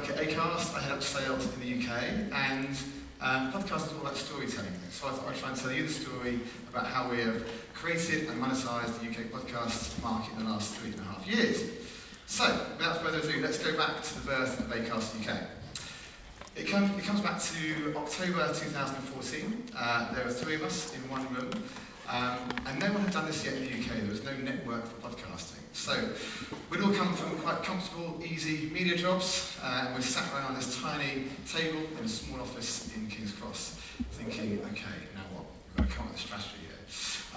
work at Acast. I head up sales in the UK, and um, podcast is all about storytelling. So I thought I'd try and tell you the story about how we have created and monetized the UK podcast market in the last three and a half years. So, without further ado, let's go back to the birth of Acast UK. It, come, it comes back to October 2014. Uh, there were three of us in one room, um, and no one had done this yet in the UK. There was no network for podcasting. So we'd all come from quite comfortable, easy media jobs, uh, and we're sat around this tiny table in a small office in King's Cross, thinking, okay, now what? We've got to come up with a strategy here.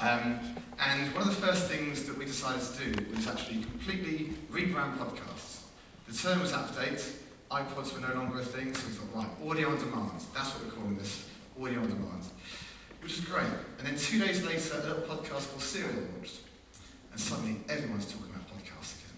Um, and one of the first things that we decided to do was actually completely rebrand podcasts. The term was out of date, iPods were no longer a thing, so we thought, right, audio on demand. That's what we're calling this, audio on demand. Which is great. And then two days later, a little podcast called Serial launched. And suddenly everyone's talking about podcasts again.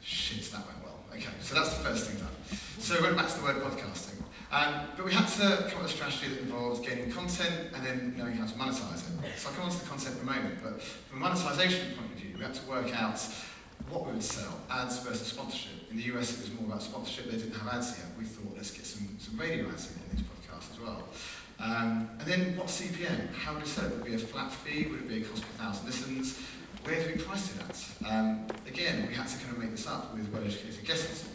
Shit, that went well. Okay, so that's the first thing done. So we went back to the word podcasting. Um, but we had to come up with a strategy that involved gaining content and then knowing how to monetize it. So I'll come on to the content in a moment, but from a monetization point of view, we had to work out what we would sell, ads versus sponsorship. In the US, it was more about sponsorship. They didn't have ads yet. We thought, let's get some, some radio ads in, in these podcasts as well. Um, and then what CPM? How would we sell it? Would it be a flat fee? Would it be a cost per thousand listens? Where we price it at? Um, again, we had to kind of make this up with well-educated guesses.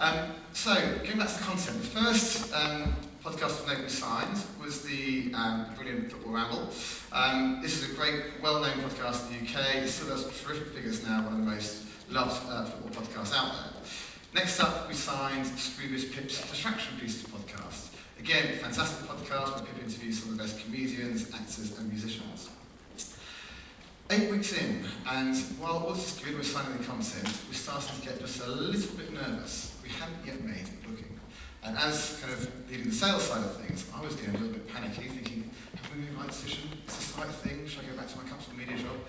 Um, so, going back to the content, the first um, podcast of note we signed was the um, brilliant Football Ramble. Um, this is a great, well-known podcast in the UK. It still does terrific figures now, one of the most loved uh, football podcasts out there. Next up, we signed Scroobius Pip's Distraction Pieces podcast. Again, fantastic podcast where Pip interviews some of the best comedians, actors, and musicians. Eight weeks in, and while all this is good, we're signing the we're starting to get just a little bit nervous. We hadn't yet made a booking. And as kind of leading the sales side of things, I was getting a little bit panicky, thinking, have we made the right decision? Is this the right thing? Should I go back to my comfortable media job?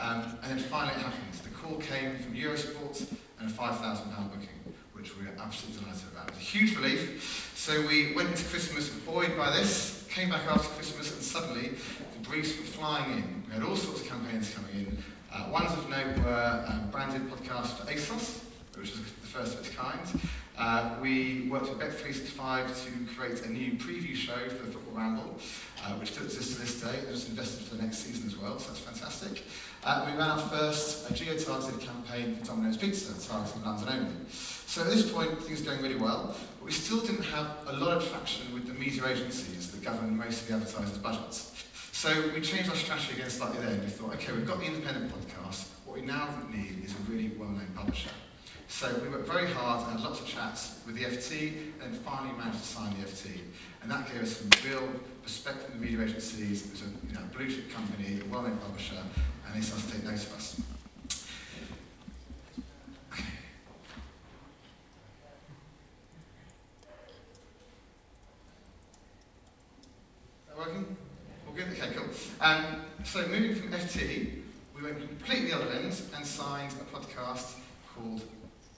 Um, and then finally it happened. The call came from Eurosport and a £5,000 booking, which we were absolutely delighted about. It was a huge relief. So we went into Christmas buoyed by this, came back after Christmas, and suddenly briefs were flying in. We had all sorts of campaigns coming in. Uh, ones of note were um, branded podcasts for ASOS, which was the first of its kind. Uh, we worked with Bet365 to create a new preview show for the Football Ramble, uh, which still exists to this day. It was invested for the next season as well, so that's fantastic. Uh, we ran our first uh, geo-targeted campaign for Domino's Pizza, targeting London only. So at this point, things are going really well, but we still didn't have a lot of traction with the media agencies that govern most of the advertisers' budgets. So we changed our strategy again slightly there, we thought, okay, we've got the independent podcast. What we now need is a really well-known publisher. So we worked very hard and had lots of chats with the FT, and finally managed to sign the FT. And that gave us some real respect from the media agencies. It was a you know, blue chip company, a well-known publisher, and they started to take note of us. Okay. Is that working? All good? Okay, cool. Um, so moving from FT, we went completely the other end and signed a podcast called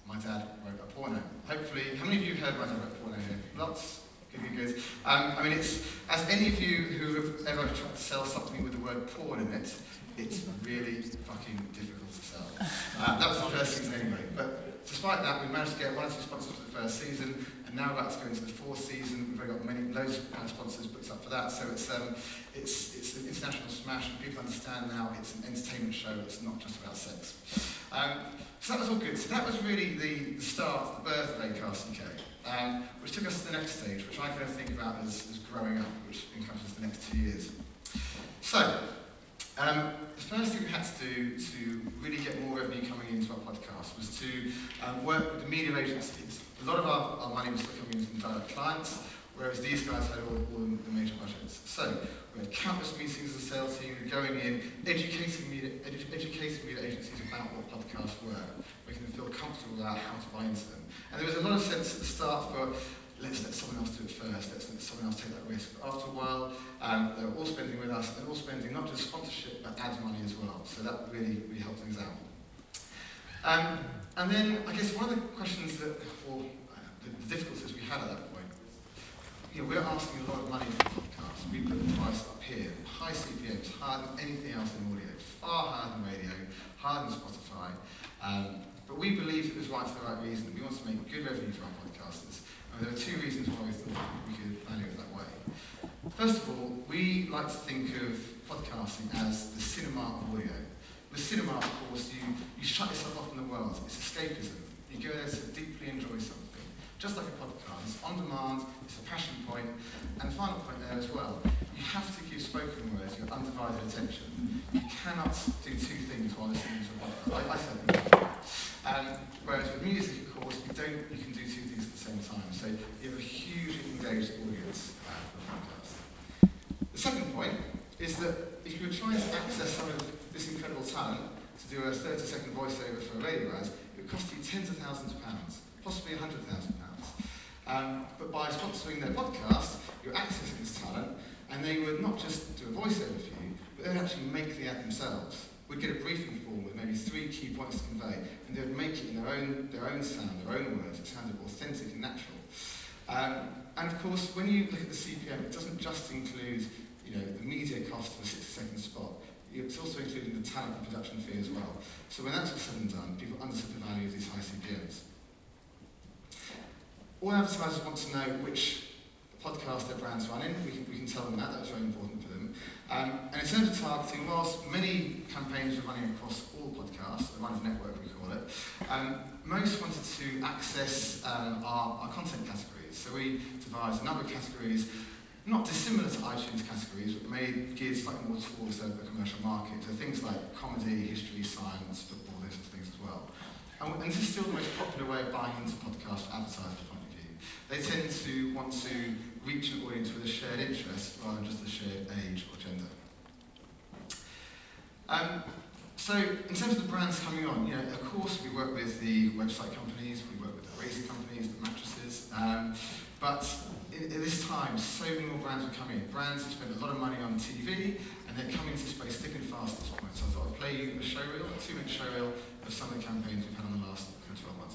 My Dad Wrote a Porno. Hopefully, how many of you heard My Dad Wrote a Porno here? Lots? Good, good, good. Um, I mean, it's, as any of you who have ever tried to sell something with the word porn in it, it's really fucking difficult to sell. Uh, that was the first season anyway. But despite that, we managed to get one or two sponsors for the first season, and now we're about to go into the fourth season. We've got many, loads of sponsors booked up for that. So it's, um, it's, it's an international smash, and people understand now it's an entertainment show. It's not just about sex. Um, so that was all good. So that was really the, the start, the birth of Acast UK, um, which took us to the next stage, which I kind of think about as, as growing up, which encompasses the next two years. So, um, the first thing we had to to really get more revenue coming into our podcast was to um, work with the media agencies. A lot of our, our money was coming in from direct clients, whereas these guys had all, all the major budgets. So we had countless meetings as a sales team, going in, educating media, edu educating media agencies about what podcasts were, making them feel comfortable about how to buy into them. And there was a lot of sense at the start for let's let someone else do it first, let's let someone else take that risk. But after a while, um, they were all spending with us, they're all spending not just sponsorship, but ads money as well. So that really, really helped things out. Um, and then, I guess one of the questions that, or uh, the, the difficulties we had at that point, you know, we're asking a lot of money for podcasts. We put the price up here, high CPMs, higher than anything else in audio, far higher than radio, higher than Spotify. Um, But we believed it was right for the right reason. We want to make good revenue for our podcasters. There are two reasons why we thought we could value it that way. First of all, we like to think of podcasting as the cinema of audio. With cinema, of course, you, you shut yourself off from the world. It's escapism. You go there to deeply enjoy something. Just like a podcast, it's on demand, it's a passion point. point, and the final point there as well, you have to give spoken words your undivided attention. You cannot do two things while listening to a podcast. I, I um, whereas with music, of course, you don't you can do two things at the same time. So you have a hugely engaged audience uh. The second point is that if you were trying to access some of this incredible talent to do a 30 second voiceover for a radio ad, it would cost you tens of thousands of pounds, possibly hundred thousand pounds. Um, but by sponsoring their podcast, you're accessing this talent, and they would not just do a voiceover for you, but they'd actually make the ad themselves. We'd get a briefing form with maybe three key points to convey, and they would make it in their own, their own sound, their own words. It sounded authentic and natural. Um, and of course, when you look at the CPM, it doesn't just include you know, the media cost of a 60 second spot. It's also including the talent and production fee as well. So when that's all said and done, people understand the value of these high CPMs. All advertisers want to know which podcast their brand's running. We can, we can tell them that, that's very important. Um, and in terms of targeting, whilst many campaigns are running across all podcasts, the run of network we call it, um, most wanted to access um, our, our content categories. So we devised a number of categories, not dissimilar to iTunes categories, but made geared slightly more towards the, the commercial market. So things like comedy, history, science, football, those sorts of things as well. And, and this is still the most popular way of buying into podcasts for advertisers' point of view. They tend to want to reach an audience with a shared interest rather than just a shared age or gender. Um, so, in terms of the brands coming on, you know, of course we work with the website companies, we work with the razor companies, the mattresses, um, but at this time, so many more brands are coming. Brands have spent a lot of money on TV, and they're coming to space thick and fast at this point. So I thought I'd play you a showreel, a two-minute showreel of some of the campaigns we've had in the last 12 months.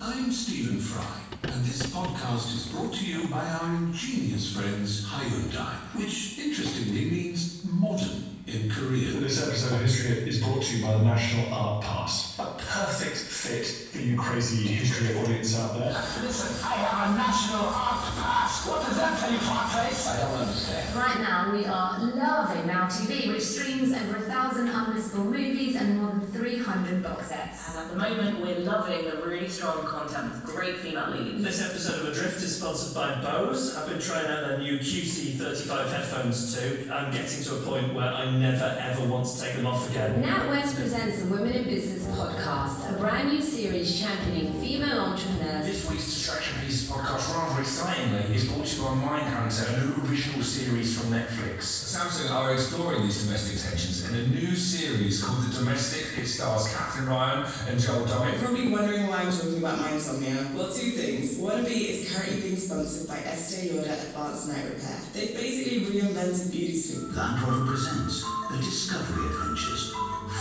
I'm Stephen Fry, and this podcast is brought to you by our ingenious friends Hyundai, which interestingly means modern in Korean. This episode of History is brought to you by the National Art Pass. A perfect fit for you crazy history audience out there. Listen, I have a National Art Pass. What does that tell you, fuckface? I don't understand. Right now, we are loving Now TV, which streams over a thousand unmissable movies and more than 300 box sets. And at the moment, we're loving the really strong content with great female leads. This episode of Adrift is sponsored by Bose. I've been trying out their new QC35 headphones too. I'm getting to a point where I never ever want to take them off again. NatWest presents the Women in Business podcast, a brand new series championing female entrepreneurs. This week's Distraction Pieces podcast, rather excitingly, is brought to you by Mindhunter, a new original series from Netflix. Samsung are exploring these domestic tensions in a new series called The Domestic. It stars Katherine Ryan and Joel You're Dommett. probably wondering why I'm talking about my insomnia. Well, two things. One, Wannabe is currently being sponsored by Estee Lauder Advanced Night Repair. They've basically reinvented beauty sleep. Land Rover presents the Discovery Adventures,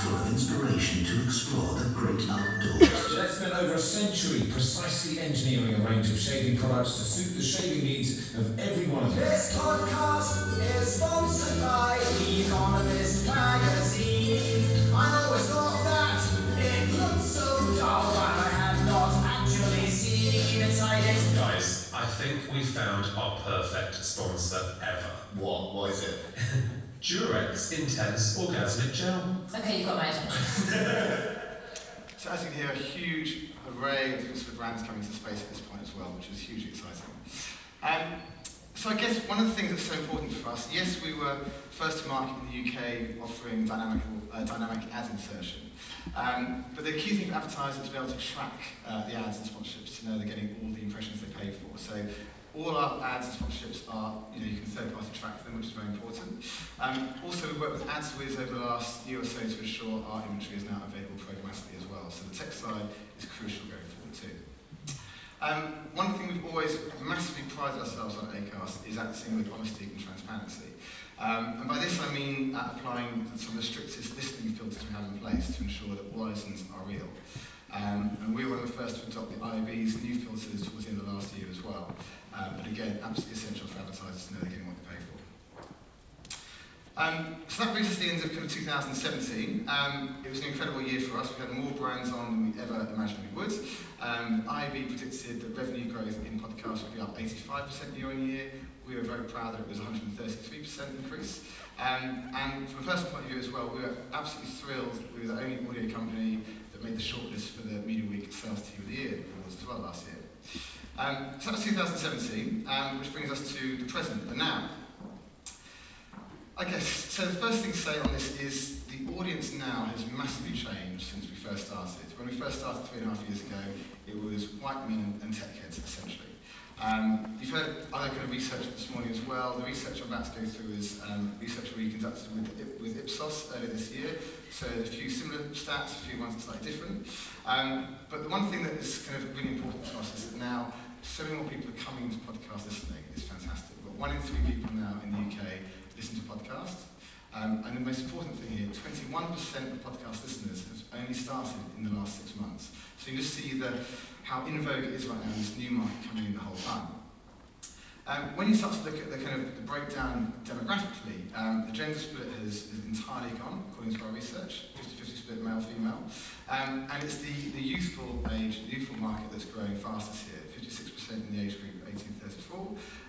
full of inspiration to explore the great outdoors. Gillette spent over a century precisely engineering a range of shaving products to suit the shaving needs of every one of them. This podcast is sponsored by The Economist magazine. I always thought that it looked so dull, but I had not actually seen inside it. Guys, I think we found our perfect sponsor ever. What? What is it? Durex Intense Orgasmic Gel. Okay, you've got my attention. So as you can hear, a huge array of different sort of brands coming to space at this point as well, which is hugely exciting. Um, so I guess one of the things that's so important for us, yes, we were first to market in the UK offering dynamic, uh, dynamic ad insertion. Um, but the key thing for advertisers is to be able to track uh, the ads and sponsorships to know they're getting all the impressions they pay for. So all our ads and sponsorships are, you know, you can third party track them, which is very important. Um, also, we've worked with AdsWizz over the last year or so to ensure our inventory is now available programmatically as well. So the tech side is crucial going forward too. Um, one thing we've always massively prided ourselves on at ACAST is acting with honesty and transparency. Um, and by this I mean applying some of the strictest listening filters we have in place to ensure that all listens are real. Um, and we were one of the first to adopt the IAB's new filters towards the end of last year as well. Uh, but again, absolutely essential for advertisers to know they're getting what they pay for. Um, so that brings us to the end of kind of 2017. Um, it was an incredible year for us. We had more brands on than we ever imagined we would. Um, IB predicted that revenue growth in podcasts would be up 85% year on year. We were very proud that it was 133% increase. Um, and from a personal point of view as well, we were absolutely thrilled we were the only audio company that made the shortlist for the Media Week Sales Team of the Year awards as well last year. Um, so that was 2017, um, which brings us to the present, the now. I guess, so the first thing to say on this is the audience now has massively changed since we first started. When we first started three and a half years ago, it was white men and tech heads, essentially. Um, you've heard other kind of research this morning as well. The research I'm about to go through is um, research we conducted with, with Ipsos earlier this year. So a few similar stats, a few ones that are slightly different. Um, but the one thing that is kind of really important to us is that now so many more people are coming to podcast listening. It's fantastic. Got one in three people now in the UK listen to podcasts. Um, and the most important thing here, 21% of podcast listeners have only started in the last six months. So you just see the, how in vogue it is right now, this new market coming in the whole time. Um, when you start to look at the kind of the breakdown demographically, um, the gender split has, entirely gone, according to our research, 50-50 split male-female. Um, and it's the, the youthful age, the youthful market that's growing fastest here, 56% in the age group 18 to 34.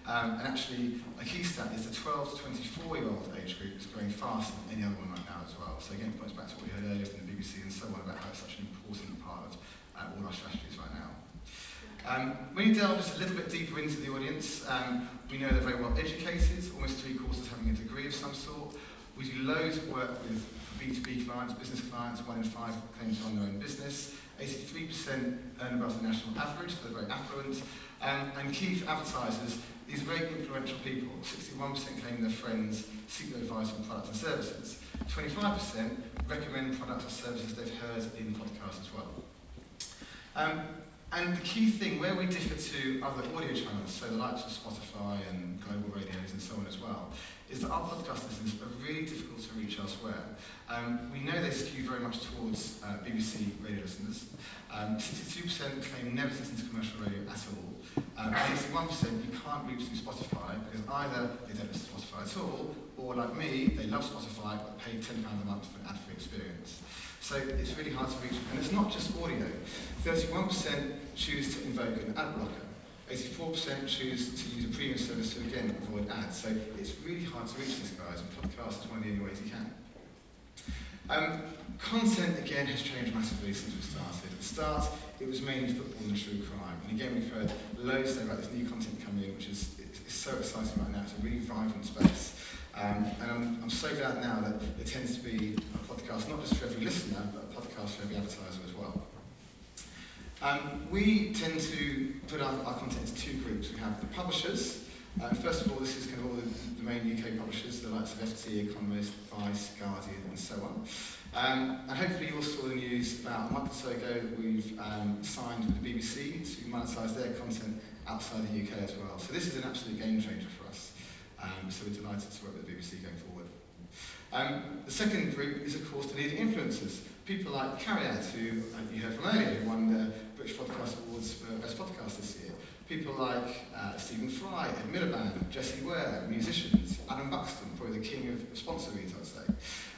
um, and actually, a key stat is the 12 to 24 year old age group is growing faster than any other one right now as well. So again, it points back to what we heard earlier from the BBC and so on about how it's such an important part of uh, all our strategies right now. Um, when you delve just a little bit deeper into the audience, um, we know they're very well educated, almost three quarters having a degree of some sort. We do loads of work with B2B clients, business clients, one in five claim to their own business. 83% earn above the national average, so they're very affluent. Um, and key advertisers, these very influential people, 61% claim their friends seek their advice on products and services. 25% recommend products or services they've heard in podcasts as well. Um, and the key thing, where we differ to other audio channels, so the likes of Spotify and global radios and so on as well, is that our podcast listeners are really difficult to reach elsewhere. Um, we know they skew very much towards uh, BBC radio listeners. Um, 62% claim never to listen to commercial radio at all. Um, 81% you can't reach through Spotify because either they don't listen to Spotify at all, or like me, they love Spotify but pay £10 a month for an ad-free experience. So it's really hard to reach. And it's not just audio. 31% choose to invoke an ad blocker. 84% choose to use a premium service to again avoid ads. So it's really hard to reach these guys, and podcast is one of the only ways you can. Um, content again has changed massively since we started. At the start, it was mainly football and true crime. And again, we've heard loads about this new content coming in, which is it's so exciting right now. It's a really vibrant space. Um, and I'm, I'm so glad now that there tends to be a podcast, not just for every listener, but a podcast for every advertiser as well. Um, we tend to put our, our content into two groups. We have the publishers. Uh, first of all, this is kind of all the, the main UK publishers, the likes of FT, Economist, Vice, Guardian, and so on. Um, and hopefully you all saw the news about a month or so ago that we've um, signed with the BBC to monetize their content outside the UK as well. So this is an absolute game changer for us. Um, so we're delighted to work with the BBC going forward. Um, the second group is, of course, the leading influencers. People like Cariad, who uh, you heard from earlier, who won the British Podcast Awards for Best Podcast this year. People like uh, Stephen Fry, Ed Miliband, Jessie Ware, musicians, Adam Buxton, probably the king of sponsor reads, I'd say.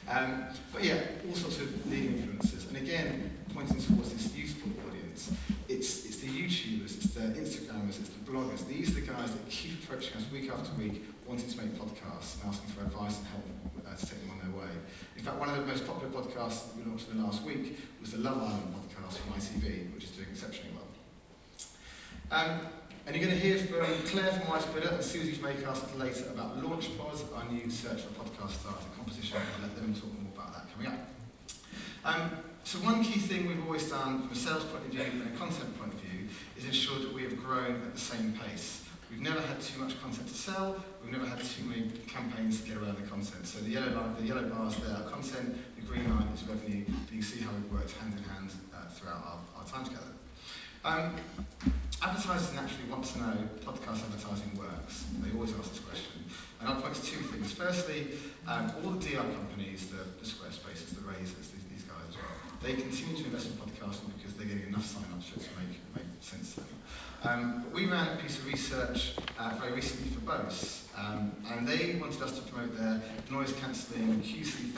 Um, but yeah, all sorts of leading influences. And again, pointing towards this youthful audience. It's, it's the YouTubers, it's the Instagrammers, it's the bloggers. These are the guys that keep approaching us week after week, wanting to make podcasts and asking for advice and help uh, to take them on their way. In fact, one of the most popular podcasts that we launched in the last week was the Love Island podcast from ITV, which is doing exceptionally well. Um, and you're going to hear from Claire from Wise and Susie from Acast later about LaunchPod, our new search for podcast starter competition. I'll let them talk more about that coming up. Um, so one key thing we've always done from a sales point of view and a content point of view is ensure that we have grown at the same pace. We've never had too much content to sell. We've never had too many campaigns to get around the content. So the yellow line, the yellow bars there are content, the green line is revenue. You can see how we've worked hand in hand uh, throughout our, our time together. Um, advertisers naturally want to know podcast advertising works. They always ask this question. And I'll point to two things. Firstly, um, all the DR companies, the, the Squarespaces, the Razors, these, these guys as well, they continue to invest in podcasting because they're getting enough sign-ups to make, make sense to them. Um, a piece of research uh, very recently for Bose, um, and they wanted us to promote their noise cancelling QC35-2,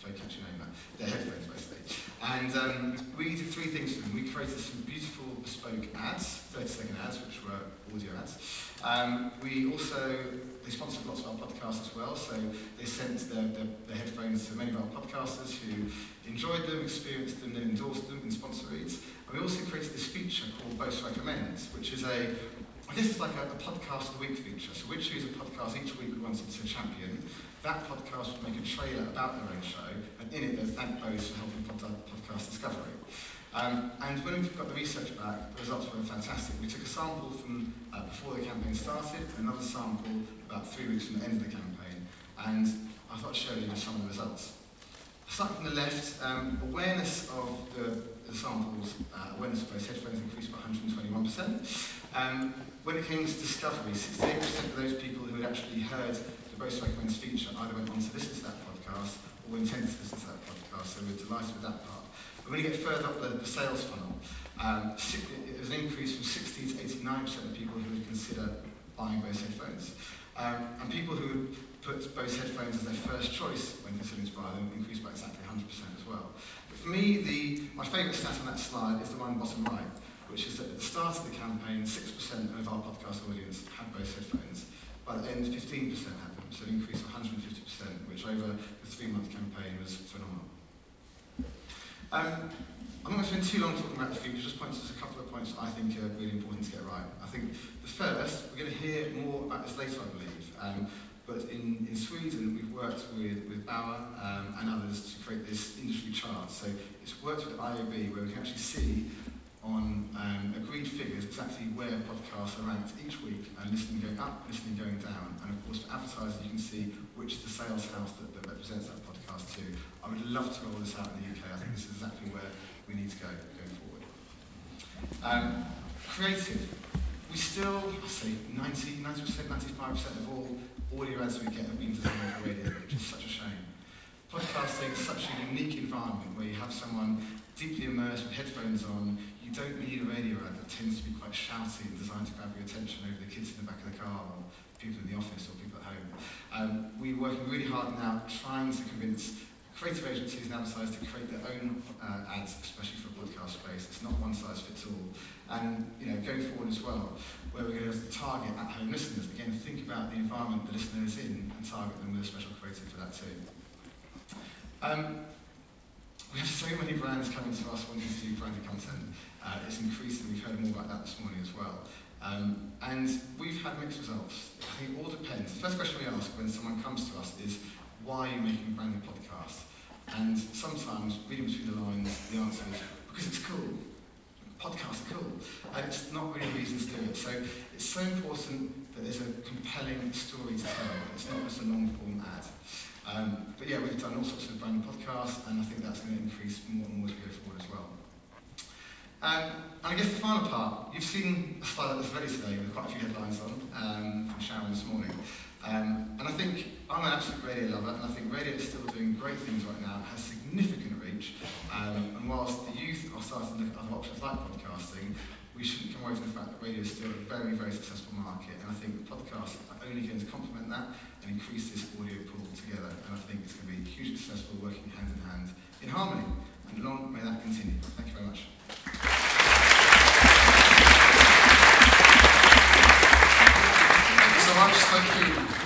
sorry, catchy name that, their headphones basically. And um, we did three things for them. We created some beautiful bespoke ads, 30 second ads, which were audio ads. Um, we also, they sponsored lots of our podcasts as well, so they sent their, their, their headphones to many of our podcasters who enjoyed them, experienced them, and endorsed them in sponsor reads. And we also created this feature called Bose Recommends, which is a, I guess it's like a, a podcast of the week feature. So we'd choose a podcast each week we wanted to champion. That podcast would make a trailer about their own show, and in it they'd thank Bose for helping pod- podcast discovery. Um, and when we got the research back, the results were fantastic. We took a sample from uh, before the campaign started, another sample about three weeks from the end of the campaign, and I thought I'd show you some of the results. Starting from the left, um, awareness of the, the samples, uh, awareness of those headphones increased by 121%. Um, when it came to discovery, 68% of those people who had actually heard the Bose Recommends feature either went on to listen to that podcast or intended to listen to that podcast, so we're delighted with that part. But when you get further up the, the sales funnel, um, an increase from 60 to 89% of people who would consider buying Bose headphones. Um, and people who would put Bose headphones as their first choice when considering to buy them increased by exactly 100% as well. But for me, the, my favourite stat on that slide is the one bottom right, which is that at the start of the campaign, 6% of our podcast audience had Bose headphones. By the end, 15% had them, so an increase of 150%, which over the three-month campaign was phenomenal. Um, I'm not going to spend too long talking about the future, just point to a couple of points I think are really important to get right. I think the first, we're going to hear more about this later, I believe. Um, but in, in Sweden, we've worked with, with Bauer um, and others to create this industry chart. So it's worked with IAB where we can actually see on um, agreed figures exactly where podcasts are ranked each week and listening going up, listening going down. And of course, for advertisers, you can see which is the sales house that, that represents that I would love to roll this out in the UK. I think this is exactly where we need to go going forward. Um, creative. We still, I say 90, 90%, 95% of all audio ads we get have been designed for radio, which is such a shame. Podcasting is such a unique environment where you have someone deeply immersed with headphones on. You don't need a radio ad that tends to be quite shouty and designed to grab your attention over the kids in the back of the car or people in the office or people at home. Um, we're working really hard now trying to convince creative agencies and advertisers to create their own uh, ads, especially for podcast space. It's not one size fits all. And you know, going forward as well, where we're going to target at-home listeners. Again, think about the environment the listener is in and target them with a special creative for that too. Um, we have so many brands coming to us wanting to do branded content. Uh, it's increasing. We've heard more about that this morning as well. Um, and we've had mixed results. I think it all depends. The first question we ask when someone comes to us is, why are you making a brand new podcast? And sometimes, reading between the lines, the answer is, because it's cool. Podcasts are cool. And it's not really reasons to do it. So it's so important that there's a compelling story to tell. It's not just a long form ad. Um, but yeah, we've done all sorts of branded podcasts, and I think that's going to increase more and more as we go forward as well. Um, and I guess the final part, you've seen a slide that was ready today with quite a few headlines on um, from Sharon this morning. Um, and I think I'm an absolute radio lover, and I think radio is still doing great things right now, has significant reach. Um, and whilst the youth are starting to look at other options like podcasting, we shouldn't come away from the fact that radio is still a very, very successful market. And I think podcasts are only going to complement that and increase this audio pool together. And I think it's going to be hugely successful working hand in hand in harmony and long may that continue. Thank you very much. Thank you so much. Thank you.